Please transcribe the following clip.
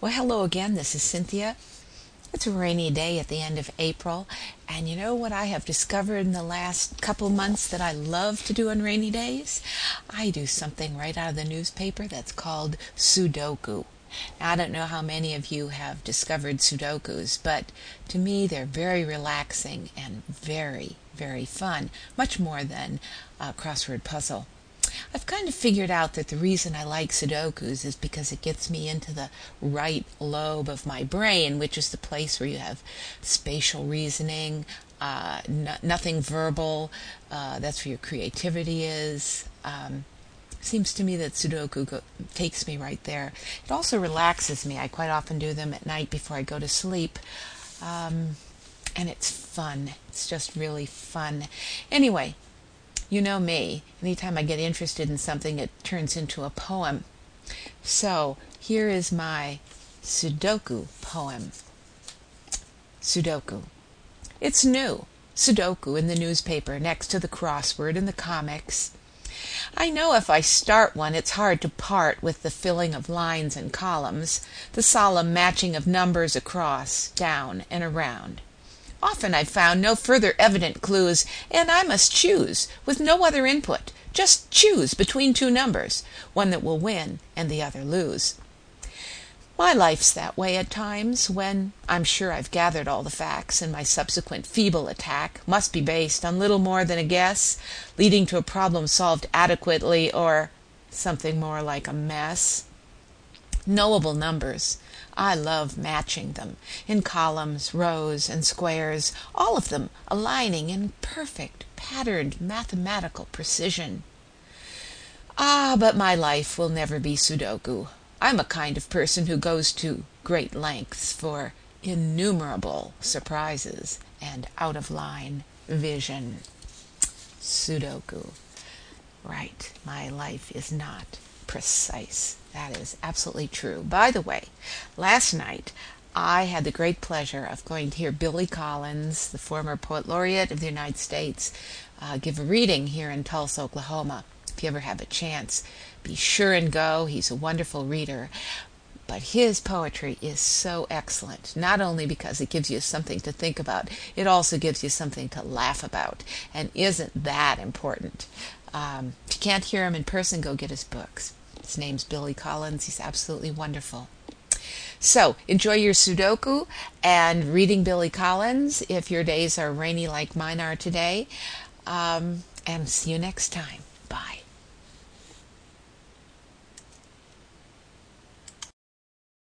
Well, hello again. This is Cynthia. It's a rainy day at the end of April, and you know what I have discovered in the last couple months that I love to do on rainy days? I do something right out of the newspaper that's called Sudoku. Now, I don't know how many of you have discovered Sudokus, but to me they're very relaxing and very, very fun, much more than a crossword puzzle. I've kind of figured out that the reason I like Sudokus is because it gets me into the right lobe of my brain, which is the place where you have spatial reasoning, uh, nothing verbal. Uh, that's where your creativity is. Um, seems to me that Sudoku go- takes me right there. It also relaxes me. I quite often do them at night before I go to sleep. Um, and it's fun. It's just really fun. Anyway, you know me. Anytime I get interested in something, it turns into a poem. So here is my Sudoku poem. Sudoku. It's new. Sudoku in the newspaper next to the crossword in the comics. I know if I start one it's hard to part with the filling of lines and columns, the solemn matching of numbers across, down, and around. Often I've found no further evident clues, and I must choose, with no other input, just choose between two numbers, one that will win and the other lose. My life's that way at times, when I'm sure I've gathered all the facts, and my subsequent feeble attack must be based on little more than a guess, leading to a problem solved adequately, or something more like a mess. Knowable numbers I love matching them in columns, rows, and squares, all of them aligning in perfect, patterned mathematical precision. Ah, but my life will never be Sudoku. I'm a kind of person who goes to great lengths for innumerable surprises and out of line vision. Sudoku. Right, my life is not precise. That is absolutely true. By the way, last night I had the great pleasure of going to hear Billy Collins, the former poet laureate of the United States, uh, give a reading here in Tulsa, Oklahoma. If you ever have a chance, be sure and go. He's a wonderful reader. But his poetry is so excellent, not only because it gives you something to think about, it also gives you something to laugh about. And isn't that important? Um, if you can't hear him in person, go get his books. His name's Billy Collins. He's absolutely wonderful. So enjoy your Sudoku and reading Billy Collins if your days are rainy like mine are today. Um, and see you next time. Bye.